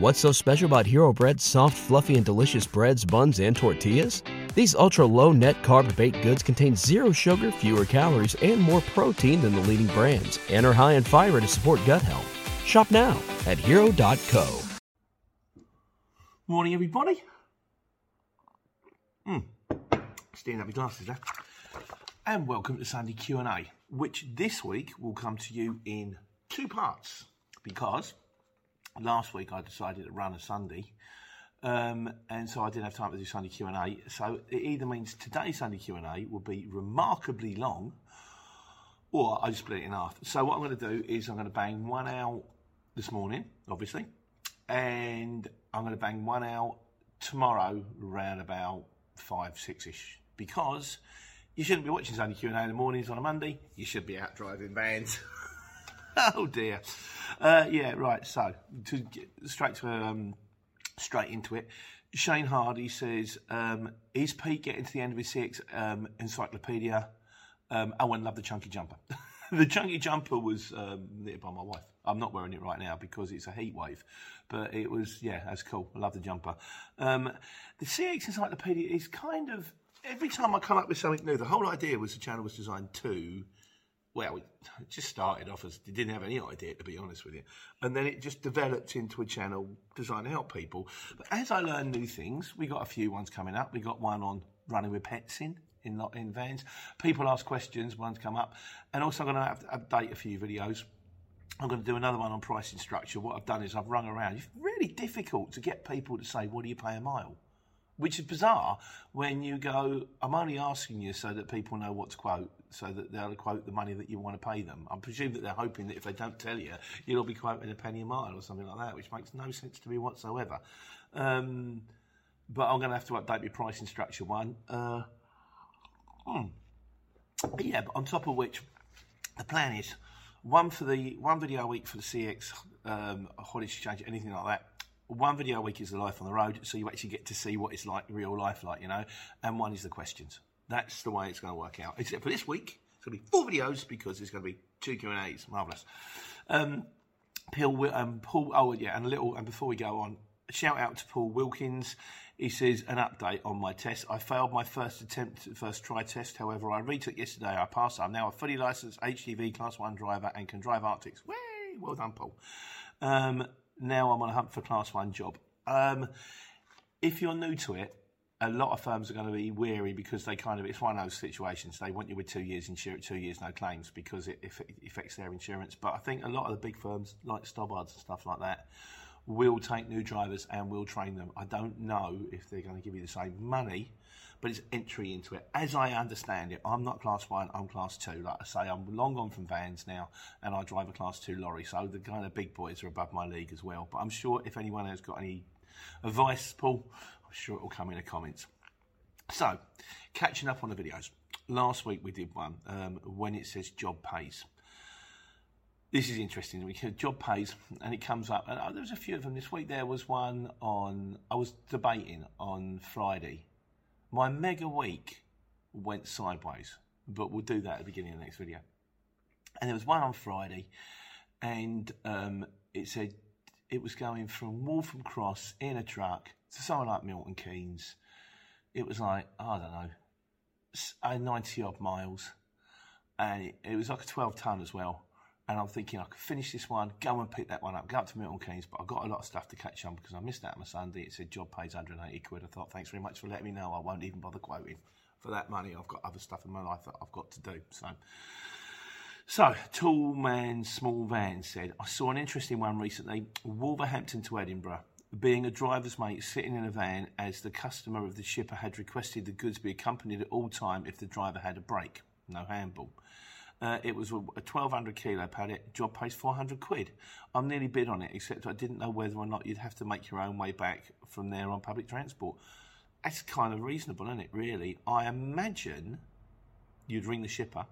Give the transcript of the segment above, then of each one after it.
What's so special about Hero Bread's soft, fluffy, and delicious breads, buns, and tortillas? These ultra low net carb baked goods contain zero sugar, fewer calories, and more protein than the leading brands, and are high in fiber to support gut health. Shop now at hero.co. Morning, everybody. Hmm. Stealing up my glasses there. And welcome to Sunday Q&A, which this week will come to you in two parts because last week I decided to run a Sunday, um, and so I didn't have time to do Sunday Q and A. So it either means today's Sunday Q and A will be remarkably long, or I just split it in half. So what I'm going to do is I'm going to bang one out this morning, obviously, and I'm going to bang one out tomorrow around about five six ish because. You shouldn't be watching Sunday Q&A in the mornings on a Monday. You should be out driving vans. oh dear. Uh, yeah, right. So to get straight to um, straight into it. Shane Hardy says, um, "Is Pete getting to the end of his CX um, encyclopedia?" Um, I wouldn't love the chunky jumper. the chunky jumper was um, knitted by my wife. I'm not wearing it right now because it's a heat wave, but it was yeah, that's cool. I love the jumper. Um, the CX encyclopedia is kind of every time I come up with something new. The whole idea was the channel was designed to well, it just started off as it didn't have any idea, to be honest with you. And then it just developed into a channel designed to help people. But as I learn new things, we got a few ones coming up. We got one on running with pets in. In, in vans, people ask questions. One's come up, and also I'm going to have to update a few videos. I'm going to do another one on pricing structure. What I've done is I've rung around. It's really difficult to get people to say, "What do you pay a mile?" which is bizarre when you go, I'm only asking you so that people know what to quote, so that they'll quote the money that you want to pay them. I presume that they're hoping that if they don't tell you, you'll be quoting a penny a mile or something like that, which makes no sense to me whatsoever. Um, but I'm going to have to update my pricing structure one. Uh, hmm. Yeah, but on top of which, the plan is one for the one video a week for the CX, um, Hot Exchange, anything like that one video a week is the life on the road, so you actually get to see what it's like real life, like you know, and one is the questions. That's the way it's going to work out. Except for this week, it's going to be four videos because there's going to be two Q and A's. Marvelous. Um, Paul, um, Paul, oh yeah, and a little, and before we go on, shout out to Paul Wilkins. He says an update on my test. I failed my first attempt, first try test. However, I retook yesterday. I passed. I'm now a fully licensed HGV Class One driver and can drive Arctics. Way, well done, Paul. Um, now I'm on a hunt for class one job. Um, if you're new to it, a lot of firms are going to be weary because they kind of it's one of those situations they want you with two years insurance, two years no claims because it, it, affects their insurance. But I think a lot of the big firms like Stobarts and stuff like that will take new drivers and will train them. I don't know if they're going to give you the same money, but it's entry into it. As I understand it, I'm not class one, I'm class two. Like I say, I'm long gone from vans now, and I drive a class two lorry. So the kind of big boys are above my league as well. But I'm sure if anyone has got any advice, Paul, I'm sure it will come in the comments. So, catching up on the videos. Last week we did one um, when it says job pays this is interesting. We can job pays, and it comes up. And uh, there was a few of them this week. There was one on. I was debating on Friday my mega week went sideways, but we'll do that at the beginning of the next video. And there was one on Friday, and um, it said it was going from Waltham Cross in a truck to somewhere like Milton Keynes. It was like, I don't know, uh, 90 odd miles. And it, it was like a 12 ton as well and I'm thinking I could finish this one, go and pick that one up, go up to Milton Keynes, but I've got a lot of stuff to catch on because I missed out on my Sunday. It said job pays 180 quid. I thought, thanks very much for letting me know. I won't even bother quoting for that money. I've got other stuff in my life that I've got to do. So, so tall man, small van said, I saw an interesting one recently. Wolverhampton to Edinburgh. Being a driver's mate sitting in a van as the customer of the shipper had requested the goods be accompanied at all time if the driver had a break, no handball. Uh, it was a, a 1200 kilo pallet. Job pays 400 quid. I'm nearly bid on it, except I didn't know whether or not you'd have to make your own way back from there on public transport. That's kind of reasonable, isn't it? Really, I imagine you'd ring the shipper,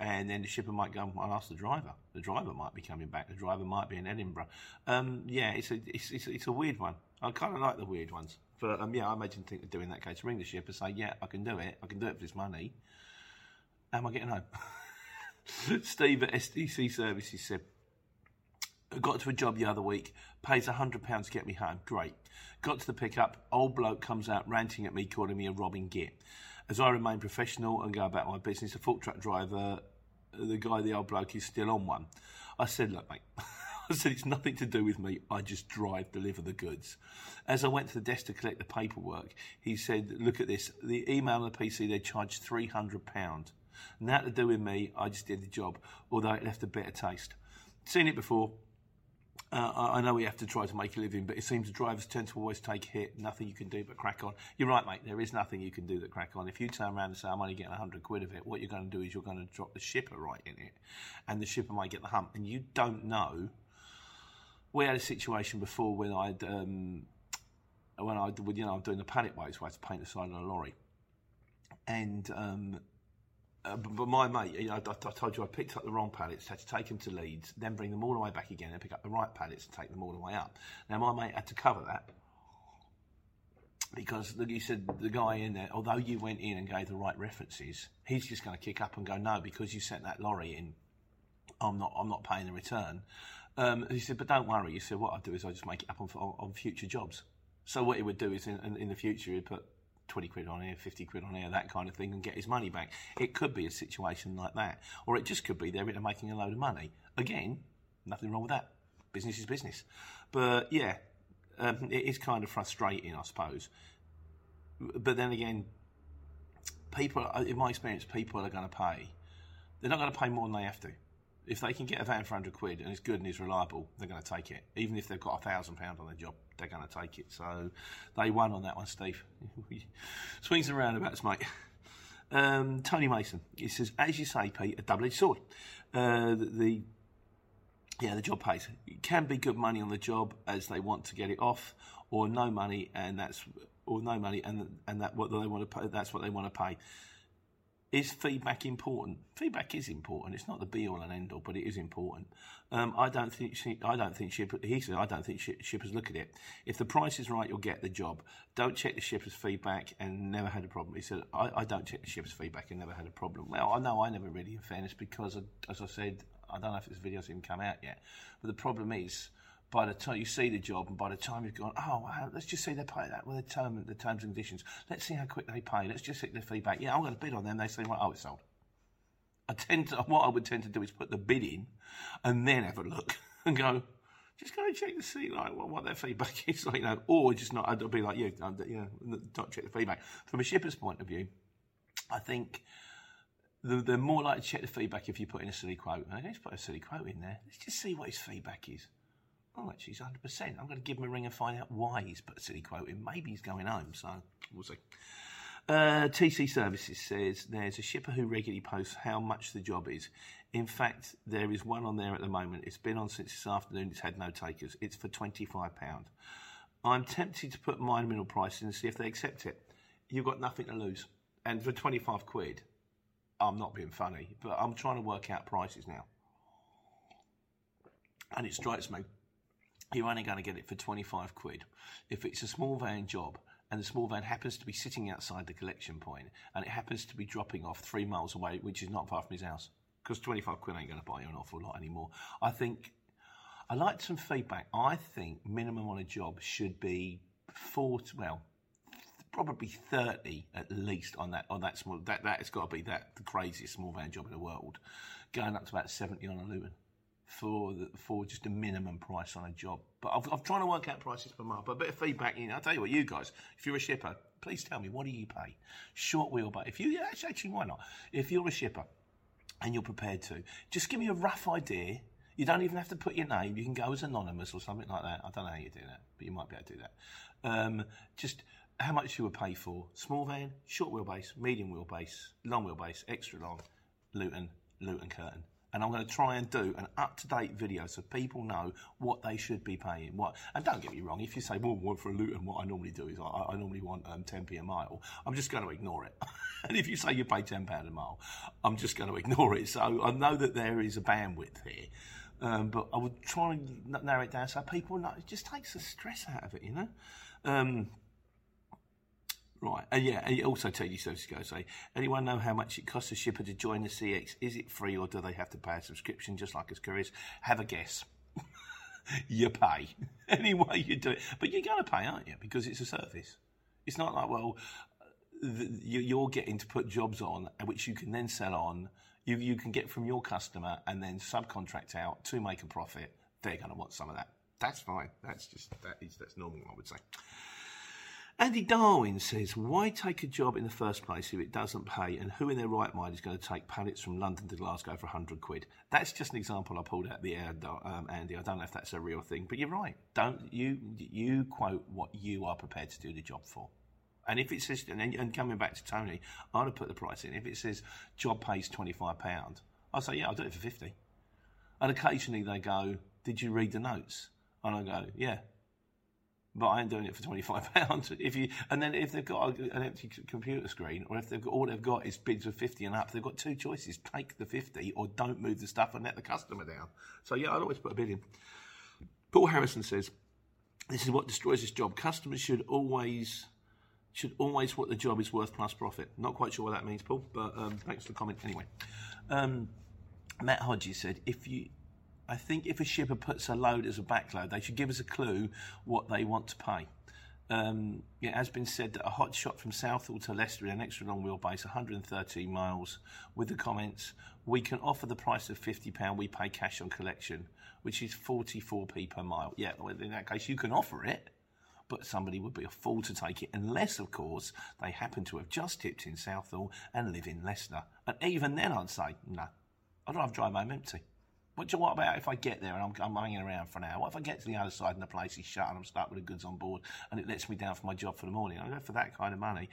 and then the shipper might go and ask the driver. The driver might be coming back. The driver might be in Edinburgh. Um, yeah, it's a it's, it's, it's a weird one. I kind of like the weird ones. But um, yeah, I imagine think of doing that case. Ring the shipper, say, yeah, I can do it. I can do it for this money. Am I getting home? Steve at SDC Services said, got to a job the other week, pays £100 to get me home. Great. Got to the pickup, old bloke comes out ranting at me, calling me a robbing git. As I remain professional and go about my business, a fork truck driver, the guy, the old bloke, is still on one. I said, look, mate. I said, it's nothing to do with me. I just drive, deliver the goods. As I went to the desk to collect the paperwork, he said, look at this. The email and the PC, they charged £300. Nothing to do with me. I just did the job, although it left a bitter taste. Seen it before. Uh, I know we have to try to make a living, but it seems drivers tend to always take hit. Nothing you can do but crack on. You're right, mate. There is nothing you can do but crack on. If you turn around and say, I'm only getting 100 quid of it, what you're going to do is you're going to drop the shipper right in it, and the shipper might get the hump. And you don't know. We had a situation before when I'd. Um, when I, you know, I'm doing the pallet weights, where I had to paint the side of a lorry, and um, uh, but, but, my mate, you know, I, I, told you I picked up the wrong pallets, had to take them to Leeds, then bring them all the way back again and pick up the right pallets and take them all the way up. Now, my mate had to cover that because he said the guy in there, although you went in and gave the right references, he's just going to kick up and go, no, because you sent that lorry in, I'm not, I'm not paying the return. Um, he said, but don't worry. He said, what I do is I just make it up on, on, on future jobs. So what he would do is in, in, in the future he'd put 20 quid on here, 50 quid on here, that kind of thing, and get his money back. It could be a situation like that. Or it just could be they're into making a load of money. Again, nothing wrong with that. Business is business. But yeah, um, it is kind of frustrating, I suppose. But then again, people, in my experience, people are going to pay. They're not going to pay more than they have to. If they can get a van for 100 quid and it's good and it's reliable, they're going to take it. Even if they've got a thousand pound on their job, they're going to take it. So they won on that one, Steve. Swings and roundabouts, mate. Um, Tony Mason, he says, as you say, Pete, a double-edged sword. Uh, the, the yeah, the job pays. It can be good money on the job as they want to get it off, or no money, and that's or no money, and and that what they want to pay. That's what they want to pay. Is feedback important? Feedback is important. It's not the be all and end all, but it is important. Um, I don't think she, I don't think ship, he said I don't think shippers look at it. If the price is right, you'll get the job. Don't check the shipper's feedback and never had a problem. He said I, I don't check the shipper's feedback and never had a problem. Well, I know I never really, in fairness, because as I said, I don't know if this video's even come out yet. But the problem is by the time you see the job and by the time you've gone, oh, wow, let's just see they pay that with the, term, the terms and conditions. Let's see how quick they pay. Let's just see their feedback. Yeah, I'm going to bid on them. They say, well, oh, it's sold. I tend to, what I would tend to do is put the bid in and then have a look and go, just go and check to see like what, what their feedback is, like, you know, or just not. I'd be like you, uh, you know, not check the feedback. From a shipper's point of view, I think they're more likely to check the feedback if you put in a silly quote. Let's put a silly quote in there. Let's just see what his feedback is. Oh, actually, he's 100%. I'm going to give him a ring and find out why he's put a silly quote in. Maybe he's going home, so we'll see. Uh, TC Services says there's a shipper who regularly posts how much the job is. In fact, there is one on there at the moment. It's been on since this afternoon. It's had no takers. It's for £25. I'm tempted to put my middle price in and see if they accept it. You've got nothing to lose. And for 25 quid, I'm not being funny, but I'm trying to work out prices now. And it strikes me you're only going to get it for 25 quid. If it's a small van job and the small van happens to be sitting outside the collection point and it happens to be dropping off three miles away, which is not far from his house, because 25 quid ain't going to buy you an awful lot anymore. I think, I like some feedback. I think minimum on a job should be 40, well, probably 30 at least on that on that small that that has got to be that the craziest small van job in the world going up to about 70 on a Luton for the, for just a minimum price on a job. But I've, I'm trying to work out prices per mile. But a bit of feedback, you know, I'll tell you what, you guys, if you're a shipper, please tell me, what do you pay? Short wheel, but if you, yeah, actually, why not? If you're a shipper and you're prepared to, just give me a rough idea. You don't even have to put your name. You can go as anonymous or something like that. I don't know how you do that, but you might be able to do that. Um, just how much you would pay for small van, short wheelbase, medium wheelbase, long wheelbase, extra long, Luton, Luton Curtain. And I'm going to try and do an up-to-date video so people know what they should be paying. What and don't get me wrong, if you say, "Well, what for a Luton?" What I normally do is I, I normally want um, 10p a mile. I'm just going to ignore it. and if you say you pay 10 pound a mile, I'm just going to ignore it. So I know that there is a bandwidth here, um, but I would try and narrow it down so people know. It just takes the stress out of it, you know. Um, Right, and yeah, and also tell you so to go say, anyone know how much it costs a shipper to join the CX? Is it free or do they have to pay a subscription just like as couriers? Have a guess. you pay. anyway you do it. But you're going to pay, aren't you? Because it's a service. It's not like, well, the, you're getting to put jobs on, uh, which you can then sell on, you, you can get from your customer and then subcontract out to make a profit. They're going to want some of that. That's fine. That's just, that is, that's normal, I would say. Andy Darwin says, why take a job in the first place if it doesn't pay? And who in their right mind is going to take pallets from London to Glasgow for 100 quid? That's just an example I pulled out the air, um, Andy. I don't know if that's a real thing, but you're right. Don't you, you quote what you are prepared to do the job for. And if it says, and, and coming back to Tony, I'd have put the price in. If it says job pays £25, I'll say, yeah, I'll do it for 50 And occasionally they go, did you read the notes? And I go, yeah but I ain't doing it for twenty five pounds. If you and then if they've got an empty computer screen, or if they've got all they've got is bids of fifty and up, they've got two choices: take the fifty or don't move the stuff and let the customer down. So yeah, I'd always put a bid in. Paul Harrison says, "This is what destroys this job. Customers should always." Should always what the job is worth plus profit. Not quite sure what that means, Paul, but um, thanks for the comment anyway. Um, Matt Hodges said, if you I think if a shipper puts a load as a backload, they should give us a clue what they want to pay. Um, it has been said that a hot shot from Southall to Leicester in an extra long wheelbase, 113 miles, with the comments, we can offer the price of £50, we pay cash on collection, which is 44p per mile. Yeah, well, in that case, you can offer it, but somebody would be a fool to take it, unless, of course, they happen to have just tipped in Southall and live in Leicester. And even then, I'd say, no, I'd rather drive home empty. But what about if I get there and I'm, I'm, hanging around for an hour? What if I get to the other side and the place is shut and I'm stuck with the goods on board and it lets me down for my job for the morning? I go for that kind of money.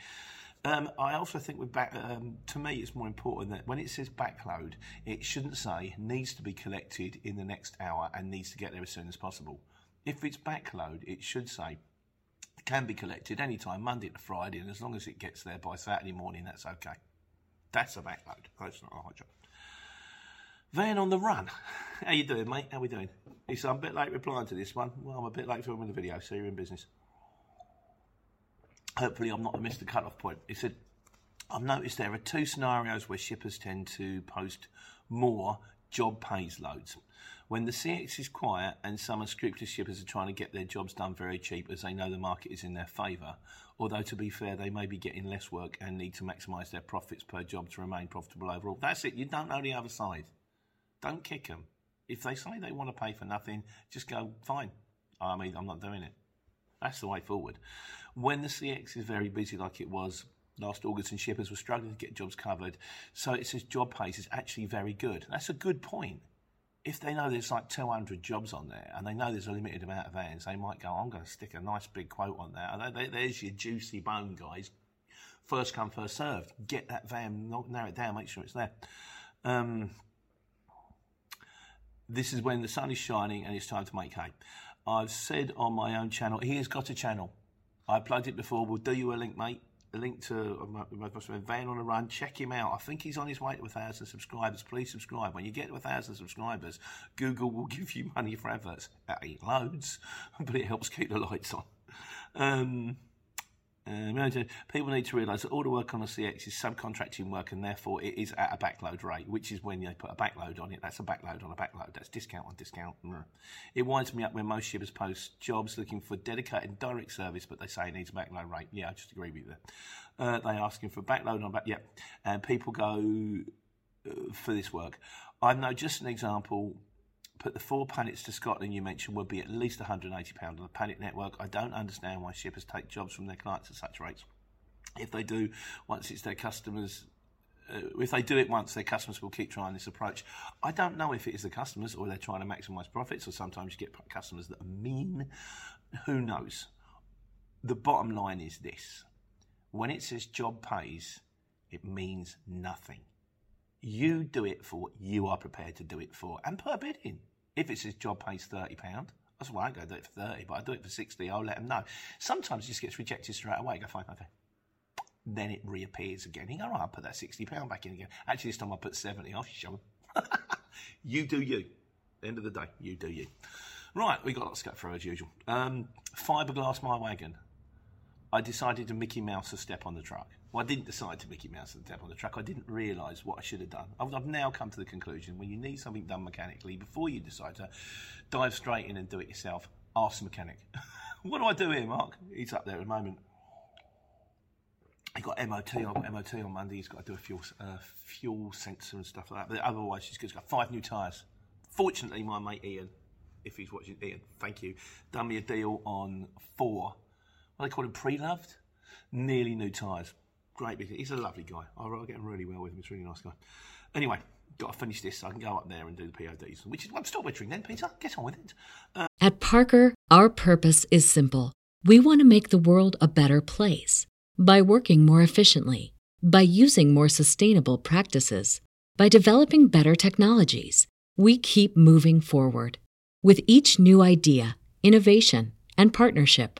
Um, I also think with back, um, to me, it's more important that when it says backload, it shouldn't say needs to be collected in the next hour and needs to get there as soon as possible. If it's backload, it should say can be collected anytime, Monday to Friday, and as long as it gets there by Saturday morning, that's okay. That's a backload. That's not a hot job. Van on the run. How you doing, mate? How we doing? He said, I'm a bit late replying to this one. Well, I'm a bit late filming the video, so you're in business. Hopefully I'm not missed the cut-off point. He said, I've noticed there are two scenarios where shippers tend to post more job pays loads. When the CX is quiet and some unscrupulous shippers are trying to get their jobs done very cheap as they know the market is in their favour, although to be fair, they may be getting less work and need to maximise their profits per job to remain profitable overall. That's it, you don't know the other side. Don't kick them. If they say they want to pay for nothing, just go, fine. I mean, I'm not doing it. That's the way forward. When the CX is very busy, like it was last August, and shippers were struggling to get jobs covered, so it says job pace is actually very good. That's a good point. If they know there's like 200 jobs on there and they know there's a limited amount of vans, they might go, I'm going to stick a nice big quote on there. There's your juicy bone, guys. First come, first served. Get that van, narrow it down, make sure it's there. Um, this is when the sun is shining and it's time to make hay. I've said on my own channel, he has got a channel. I plugged it before. We'll do you a link, mate. A link to my Van on a Run. Check him out. I think he's on his way to a thousand subscribers. Please subscribe. When you get to a thousand subscribers, Google will give you money for adverts. That ain't loads, but it helps keep the lights on. Um, um, people need to realise that all the work on the CX is subcontracting work and therefore it is at a backload rate, which is when they put a backload on it. That's a backload on a backload. That's discount on discount. It winds me up when most shippers post jobs looking for dedicated direct service, but they say it needs a backload rate. Yeah, I just agree with you Uh, they asking for backload on back. Yeah, and people go uh, for this work. I know just an example put the four pallets to Scotland you mentioned would be at least £180 on the pallet network. I don't understand why shippers take jobs from their clients at such rates. If they do, once it's their customers, uh, if they do it once, their customers will keep trying this approach. I don't know if it is the customers or they're trying to maximise profits, or sometimes you get customers that are mean. Who knows? The bottom line is this when it says job pays, it means nothing. You do it for what you are prepared to do it for and put a bid in. If it says job pays £30, that's why I go do it for 30 but I do it for 60 I'll let them know. Sometimes it just gets rejected straight away. I go, fine, okay. Then it reappears again. You go, right, I'll put that £60 back in again. Actually, this time I put 70 off, show them. you do you. End of the day, you do you. Right, we got lots to go through as usual. Um, fiberglass my wagon. I decided to Mickey Mouse a step on the truck. Well, I didn't decide to Mickey Mouse a step on the truck. I didn't realise what I should have done. I've, I've now come to the conclusion when you need something done mechanically, before you decide to dive straight in and do it yourself, ask the mechanic. what do I do here, Mark? He's up there at the moment. He got MOT. I've got MOT on Monday. He's got to do a fuel uh, fuel sensor and stuff like that. But otherwise, he's got five new tyres. Fortunately, my mate Ian, if he's watching, Ian, thank you, done me a deal on four. They call him, pre-loved, nearly new tyres. Great big. He's a lovely guy. I, get on really well with him. He's a really nice guy. Anyway, got to finish this so I can go up there and do the PODs, which is I'm still wittering then, Peter. Get on with it. Uh, At Parker, our purpose is simple. We want to make the world a better place by working more efficiently, by using more sustainable practices, by developing better technologies. We keep moving forward. With each new idea, innovation, and partnership,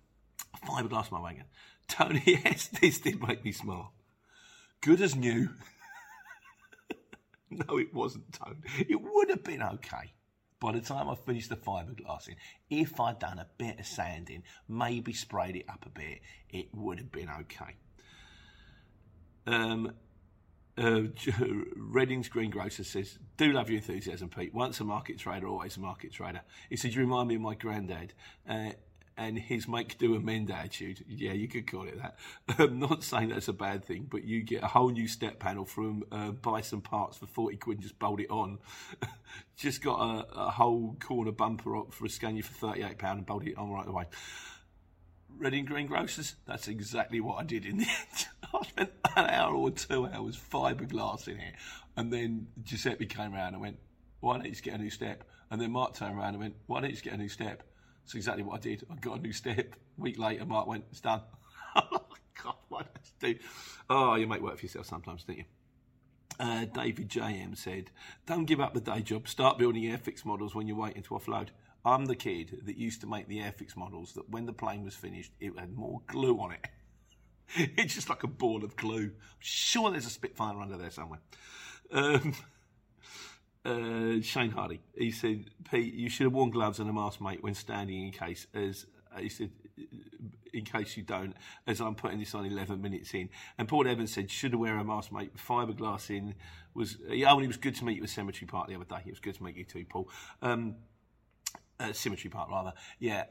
fiberglass my wagon. Tony, yes, this did make me smile. Good as new. no, it wasn't, Tony. It would have been okay by the time I finished the fiberglassing, if I'd done a bit of sanding, maybe sprayed it up a bit, it would have been okay. Um, uh, Reading's Greengrocer says, "Do love your enthusiasm, Pete. Once a market trader, always a market trader." He said, "You remind me of my granddad." Uh, and his make do amend attitude. Yeah, you could call it that. I'm not saying that's a bad thing, but you get a whole new step panel from uh, buy some parts for 40 quid and just bolt it on. just got a, a, whole corner bumper up for a Scania for £38 and bolt it on right away. Reading Greengrocers, that's exactly what I did in the end. I spent an hour or two hours fiberglass in it, and then Giuseppe came around and went, Why don't you just get a new step? And then Mark turned around and went, Why don't you just get a new step? That's exactly what I did. I got a new step. A week later, Mark went, it's done. God, what did I do? Oh, you make work for yourself sometimes, don't you? Uh, David JM said, Don't give up the day job. Start building Airfix models when you're waiting to offload. I'm the kid that used to make the Airfix models that when the plane was finished, it had more glue on it. it's just like a ball of glue. I'm sure there's a Spitfire under there somewhere. Um, uh, Shane Hardy. He said, Pete, you should have worn gloves and a mask, mate, when standing in case, as he said, in case you don't, as I'm putting this on 11 minutes in. And Paul Evans said, should have wear a mask, mate. Fiberglass in was, yeah, only was good to meet you at Cemetery Park the other day. It was good to meet you too, Paul. Um, uh, Cemetery Park, rather. Yeah.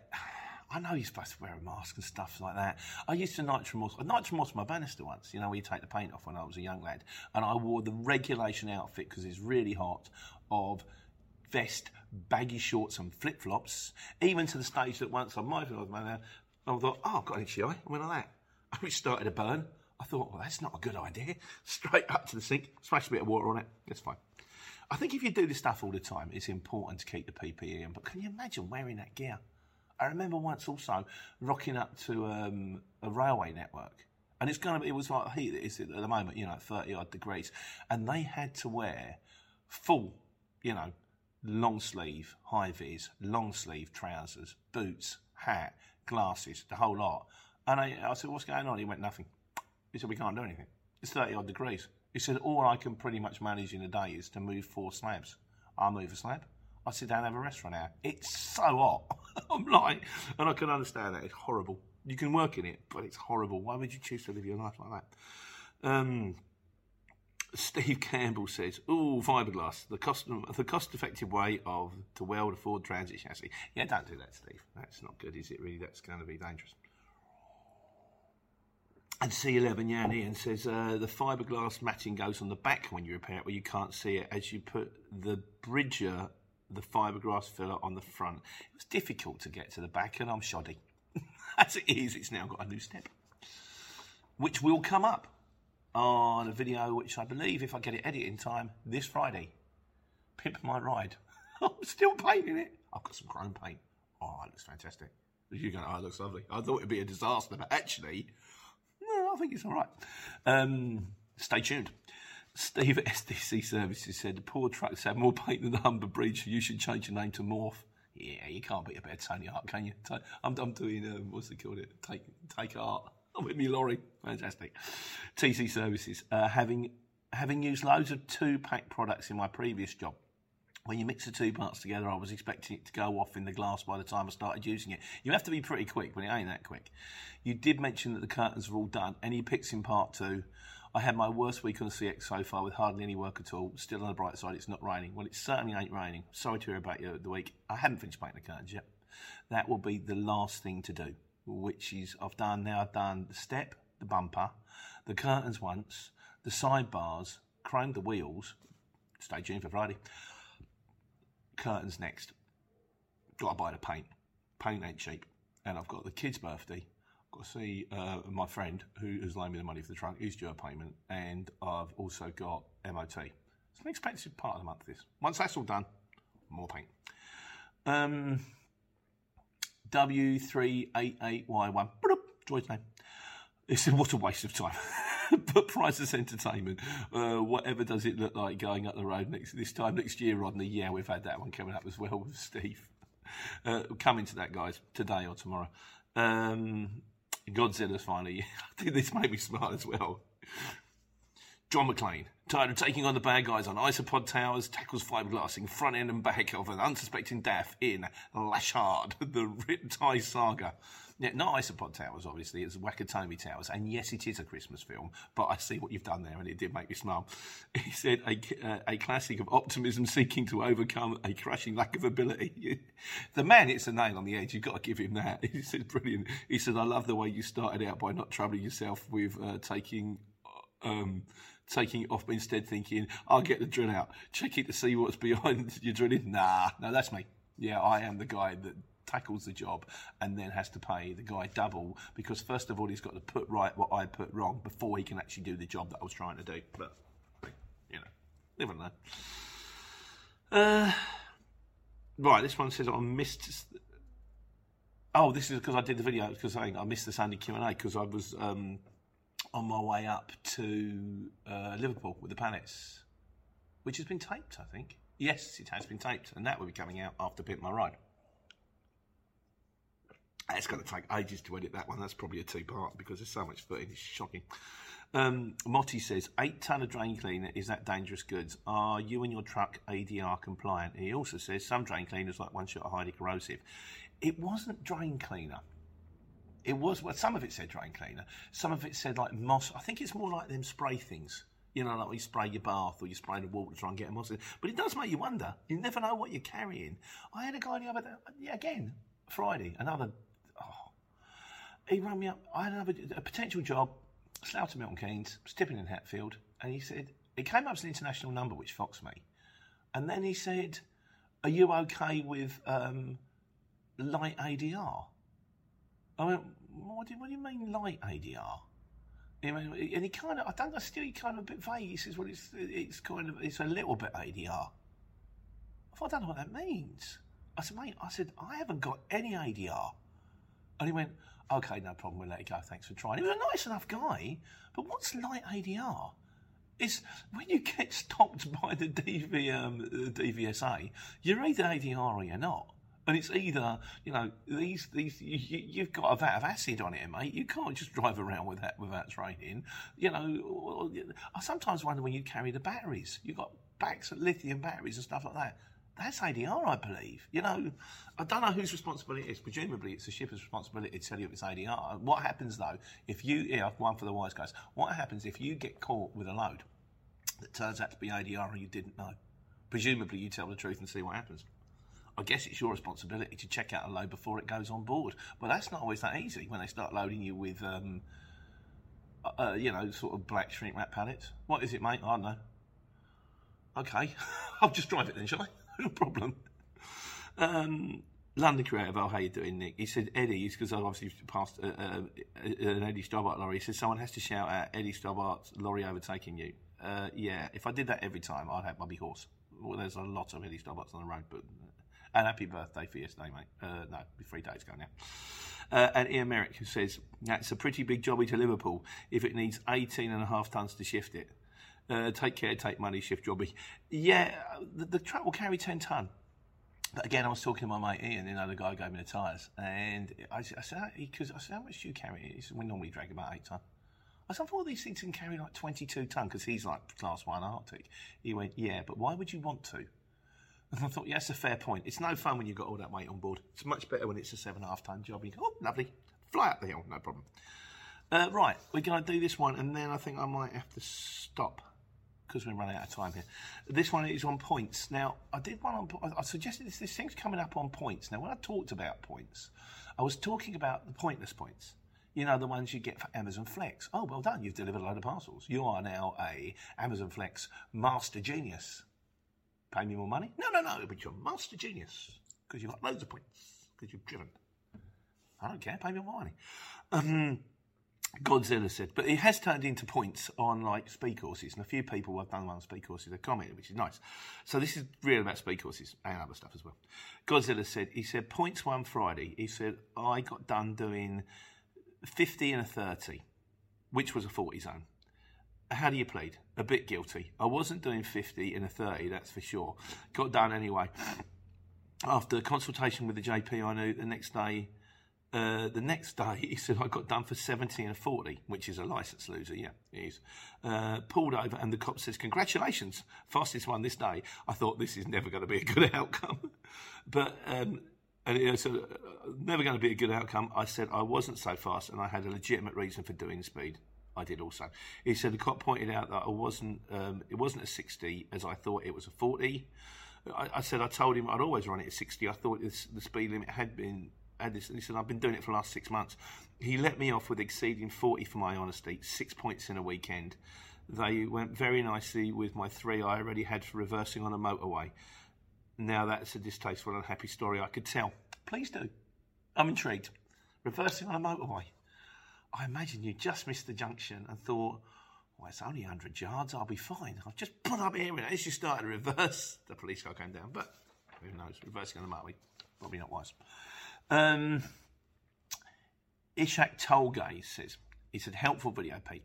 I know you're supposed to wear a mask and stuff like that. I used to Nitromors, I Nitromors my banister once, you know, where you take the paint off when I was a young lad. And I wore the regulation outfit because it's really hot of vest, baggy shorts and flip flops, even to the stage that once I might have man, I thought, oh, I've got an itchy. I went like that. I started to burn. I thought, well, that's not a good idea. Straight up to the sink, splash a bit of water on it. It's fine. I think if you do this stuff all the time, it's important to keep the PPE in. But can you imagine wearing that gear? I remember once also rocking up to um, a railway network, and it's to be, it was like heat is at the moment, you know, 30 odd degrees, and they had to wear full, you know, long sleeve high vis, long sleeve trousers, boots, hat, glasses, the whole lot. And I, I said, What's going on? He went, Nothing. He said, We can't do anything. It's 30 odd degrees. He said, All I can pretty much manage in a day is to move four slabs. I'll move a slab. I sit down and have a rest for an hour. It's so hot. I'm like, and I can understand that. It's horrible. You can work in it, but it's horrible. Why would you choose to live your life like that? Um, Steve Campbell says, "Oh, fiberglass, the cost the cost effective way of to weld a Ford Transit chassis." Yeah, don't do that, Steve. That's not good, is it? Really, that's going to be dangerous. And C11 Yan Ian says uh, the fiberglass matting goes on the back when you repair it, where you can't see it, as you put the bridger, the fiberglass filler on the front. It was difficult to get to the back, and I'm shoddy. as it is, it's now got a new step, which will come up on a video, which I believe, if I get it edited in time, this Friday. Pimp my ride. I'm still painting it. I've got some chrome paint. Oh, it looks fantastic. You're going, oh, it looks lovely. I thought it'd be a disaster, but actually, no, I think it's all right. Um, stay tuned. Steve at SDC Services said the poor trucks have more paint than the Humber Bridge. You should change your name to Morph. Yeah, you can't beat a better Tony Hart, can you? I'm, I'm doing um, what's it called? It take Take Hart. I'm with me lorry. Fantastic. TC Services. Uh, having having used loads of two pack products in my previous job, when you mix the two parts together, I was expecting it to go off in the glass by the time I started using it. You have to be pretty quick, but it ain't that quick. You did mention that the curtains are all done. Any picks in part two? I had my worst week on the CX so far with hardly any work at all. Still on the bright side, it's not raining. Well, it certainly ain't raining. Sorry to hear about you the week. I haven't finished painting the curtains yet. That will be the last thing to do, which is I've done now. I've done the step, the bumper, the curtains once, the sidebars, chromed the wheels. Stay tuned for Friday curtains next. Got to buy the paint. Paint ain't cheap. And I've got the kid's birthday. Got to see uh, my friend who has loaned me the money for the trunk. He's due a payment. And I've also got MOT. It's an expensive part of the month, this. Once that's all done, more paint. Um, W388Y1. Joy's name. It's what a waste of time. but priceless entertainment. Uh, whatever does it look like going up the road next this time next year, Rodney? Yeah, we've had that one coming up as well with Steve. Uh, coming to that, guys, today or tomorrow. Um, Godzilla's finally. I think this made me smile as well. John McClane, tired of taking on the bad guys on isopod towers, tackles fiberglassing front end and back of an unsuspecting death in Lashard, the Riptide saga. Not Isopod Towers, obviously. It's Nakatomi Towers. And yes, it is a Christmas film, but I see what you've done there, and it did make me smile. He said, a, uh, a classic of optimism seeking to overcome a crushing lack of ability. the man hits a nail on the edge. You've got to give him that. He said, brilliant. He said, I love the way you started out by not troubling yourself with uh, taking. Um, taking it off, but instead thinking, I'll get the drill out, check it to see what's behind your drilling. Nah, no, that's me. Yeah, I am the guy that tackles the job and then has to pay the guy double because first of all he's got to put right what I put wrong before he can actually do the job that I was trying to do. But you know, live and learn. Uh, right, this one says I missed. Oh, this is because I did the video because I, I missed the Sunday Q and A because I was um, on my way up to uh, Liverpool with the Planets, which has been taped, I think. Yes, it has been taped, and that will be coming out after Pimp My Ride. It's going to take ages to edit that one. That's probably a two part because there's so much footage. It's shocking. Um, Motti says, eight ton of drain cleaner, is that dangerous goods? Are you and your truck ADR compliant? He also says, some drain cleaners, like one shot, are highly corrosive. It wasn't drain cleaner. It was, well, some of it said drain cleaner. Some of it said like moss. I think it's more like them spray things. You know, like you spray your bath or you spray the wall to try and get a moss. But it does make you wonder. You never know what you're carrying. I had a guy the other day, again, Friday, another he rang me up. I had another, a potential job, Slough Milton Keynes, Stipping in Hatfield, and he said, it came up as an international number, which foxed me. And then he said, Are you okay with um, light ADR? I went, what do, you, what do you mean light ADR? and he kind of, I don't know, still he kind of a bit vague. He says, well, it's, it's kind of, it's a little bit ADR. I thought, I don't know what that means. I said, mate, I said, I haven't got any ADR. And he went, okay, no problem, we'll let it go, thanks for trying. He was a nice enough guy, but what's light ADR? It's when you get stopped by the DV, um, DVSA, you're either ADR or you're not. And it's either, you know, these these you, have got a vat of acid on it, mate. You can't just drive around with that without training. You know, I sometimes wonder when you carry the batteries. You've got backs of lithium batteries and stuff like that. That's ADR, I believe. You know, I don't know whose responsibility it is. Presumably, it's the shipper's responsibility to tell you if it's ADR. What happens though if you, yeah, one for the wise guys. What happens if you get caught with a load that turns out to be ADR and you didn't know? Presumably, you tell the truth and see what happens. I guess it's your responsibility to check out a load before it goes on board. But that's not always that easy when they start loading you with um, uh, you know, sort of black shrink wrap pallets. What is it, mate? I don't know. Okay, I'll just drive it then, shall I? no problem. Um, London Creative, oh, how you doing, Nick? He said, Eddie, because I've obviously passed uh, uh, an Eddie Stobart lorry. He said, someone has to shout out Eddie Stobart's lorry overtaking you. Uh, yeah, if I did that every time, I'd have my horse. Well, there's a lot of Eddie Stobarts on the road, but. And happy birthday for yesterday, mate. Uh, no, three days ago now. Uh, and Ian Merrick, who says, that's a pretty big jobby to Liverpool if it needs 18 and a half tonnes to shift it. Uh, take care, take money, shift jobby. Yeah, the, the truck will carry 10 tonne. But again, I was talking to my mate Ian, you know, the guy who gave me the tyres, and I, I said, because I said, how much do you carry? He said, we normally drag about eight tonne. I said, I thought these things can carry like 22 tonne because he's like class one Arctic. He went, yeah, but why would you want to? And I thought, yeah, that's a fair point. It's no fun when you've got all that weight on board. It's much better when it's a seven and a half ton job. You go, oh, lovely, fly up the hill, no problem. Uh, right, we're going to do this one, and then I think I might have to stop because we're running out of time here. This one is on points. Now, I did one on. I suggested this. This thing's coming up on points. Now, when I talked about points, I was talking about the pointless points. You know, the ones you get for Amazon Flex. Oh, well done. You've delivered a load of parcels. You are now a Amazon Flex master genius pay me more money? No, no, no, but you're a master genius because you've got loads of points because you've driven. I don't care, pay me more money. Um, Godzilla said, but it has turned into points on like speed courses, and a few people have done one on speed courses have commented, which is nice. So this is real about speed courses and other stuff as well. Godzilla said, he said points one Friday. He said I got done doing fifty and a thirty, which was a forty zone how do you plead? A bit guilty. I wasn't doing 50 and a 30, that's for sure. Got done anyway. After consultation with the JP, I knew the next day, uh, the next day, he said I got done for 70 and 40, which is a license loser, yeah, he is. Uh, pulled over, and the cop says, Congratulations, fastest one this day. I thought this is never going to be a good outcome. but, um, and it was uh, never going to be a good outcome. I said I wasn't so fast, and I had a legitimate reason for doing speed. I did also. He said the cop pointed out that I wasn't. Um, it wasn't a sixty as I thought it was a forty. I, I, said I told him I'd always run it at sixty. I thought this, the speed limit had been had this. He said I've been doing it for the last six months. He let me off with exceeding forty for my honesty. Six points in a weekend. They went very nicely with my three I already had for reversing on a motorway. Now that's a distasteful, unhappy story. I could tell. Please do. I'm intrigued. Reversing on a motorway. I imagine you just missed the junction and thought, well, it's only 100 yards, I'll be fine. I've just put up here and as you started to reverse, the police car came down. But who knows, reversing on the motorway, probably not wise. Um, Ishak Tolgay says, he said, helpful video, Pete.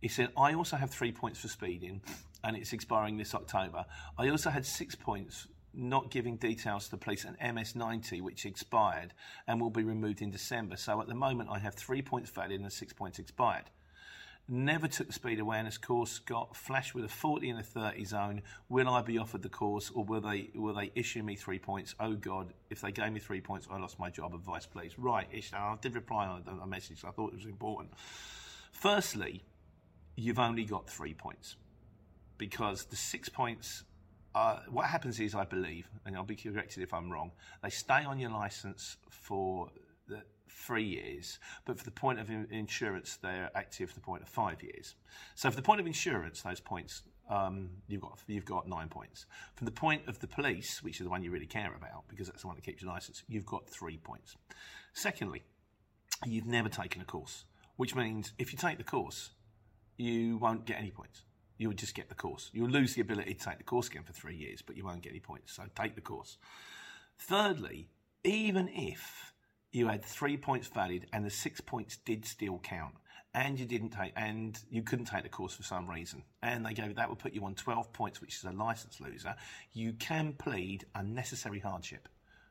He said, I also have three points for speeding and it's expiring this October. I also had six points not giving details to the police an MS90 which expired and will be removed in December. So at the moment, I have three points valid and six points expired. Never took the speed awareness course. Got flashed with a 40 and a 30 zone. Will I be offered the course, or will they will they issue me three points? Oh God! If they gave me three points, I lost my job. Advice, please. Right, I did reply on a message. I thought it was important. Firstly, you've only got three points because the six points uh, what happens is, I believe, and I'll be corrected if I'm wrong, they stay on your license for the three years, but for the point of insurance, they're active for the point of five years. So, for the point of insurance, those points um, you've got you've got nine points. From the point of the police, which is the one you really care about, because that's the one that keeps your license, you've got three points. Secondly, you've never taken a course, which means if you take the course, you won't get any points you would just get the course. You'll lose the ability to take the course again for three years, but you won't get any points. So take the course. Thirdly, even if you had three points valid and the six points did still count, and you didn't take, and you couldn't take the course for some reason, and they gave that would put you on 12 points, which is a license loser, you can plead unnecessary hardship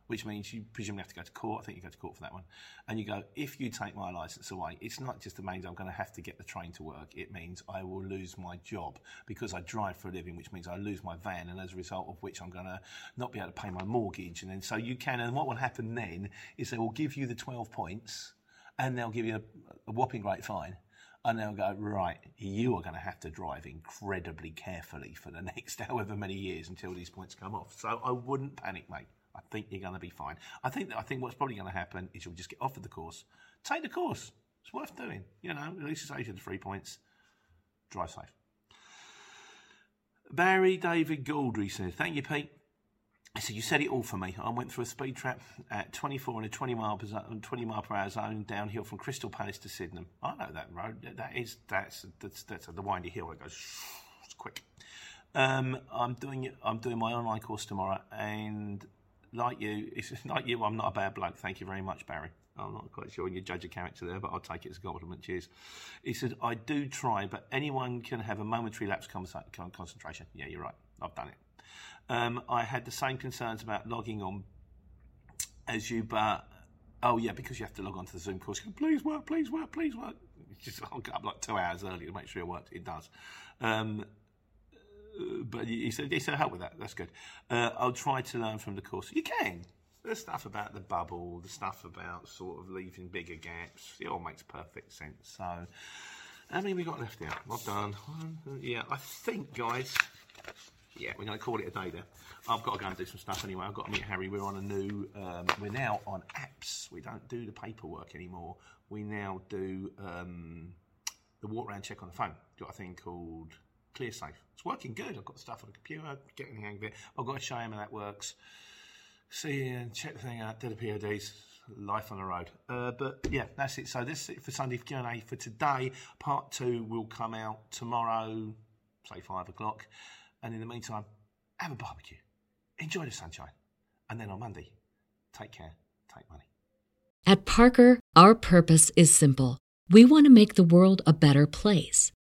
which means you presumably have to go to court. I think you go to court for that one. And you go, if you take my license away, it's not just the means I'm going to have to get the train to work. It means I will lose my job because I drive for a living, which means I lose my van. And as a result of which I'm going to not be able to pay my mortgage. And then so you can, and what will happen then is they will give you the 12 points and they'll give you a, a whopping great fine and they'll go, right, you are going to have to drive incredibly carefully for the next however many years until these points come off. So I wouldn't panic, mate. I think you're going to be fine. I think that, I think what's probably going to happen is you'll just get offered the course, take the course, It's worth doing. You know, at least it's 80 to three points. Drive safe. Barry David Galdry says, Thank you, Pete. He said, You said it all for me. I went through a speed trap at 24 in a 20 mile, per, 20 mile per hour zone downhill from Crystal Palace to Sydenham. I know that road. That is, that's, that's, that's the windy hill. It goes, it's quick. Um, I'm doing it. I'm doing my online course tomorrow, and like you, it's like you. I'm not a bad bloke. Thank you very much, Barry. I'm not quite sure when you judge a character there, but I'll take it as a compliment. Cheers. He said, I do try, but anyone can have a momentary lapse of concentration. Yeah, you're right. I've done it. Um, I had the same concerns about logging on as you, but oh yeah, because you have to log on to the Zoom course. Please work, please work, please work. Just I'll get up like two hours early to make sure it works. It does. Um, but he said he said help with that. That's good. Uh, I'll try to learn from the course. You can. The stuff about the bubble, the stuff about sort of leaving bigger gaps. It all makes perfect sense. So, how many we got left here? I've done. One, yeah, I think, guys. Yeah, we're going to call it a day there. I've got to go and do some stuff anyway. I've got to meet Harry. We're on a new. Um, we're now on apps. We don't do the paperwork anymore. We now do um, the walk around check on the phone. Got a thing called ClearSafe. It's working good. I've got stuff on the computer, getting the hang of it. I've got to show him how that works. See and check the thing out, do the PODs, life on the road. Uh, but yeah, that's it. So this is it for Sunday Q&A for today. Part two will come out tomorrow, say five o'clock. And in the meantime, have a barbecue. Enjoy the sunshine. And then on Monday, take care, take money. At Parker, our purpose is simple. We want to make the world a better place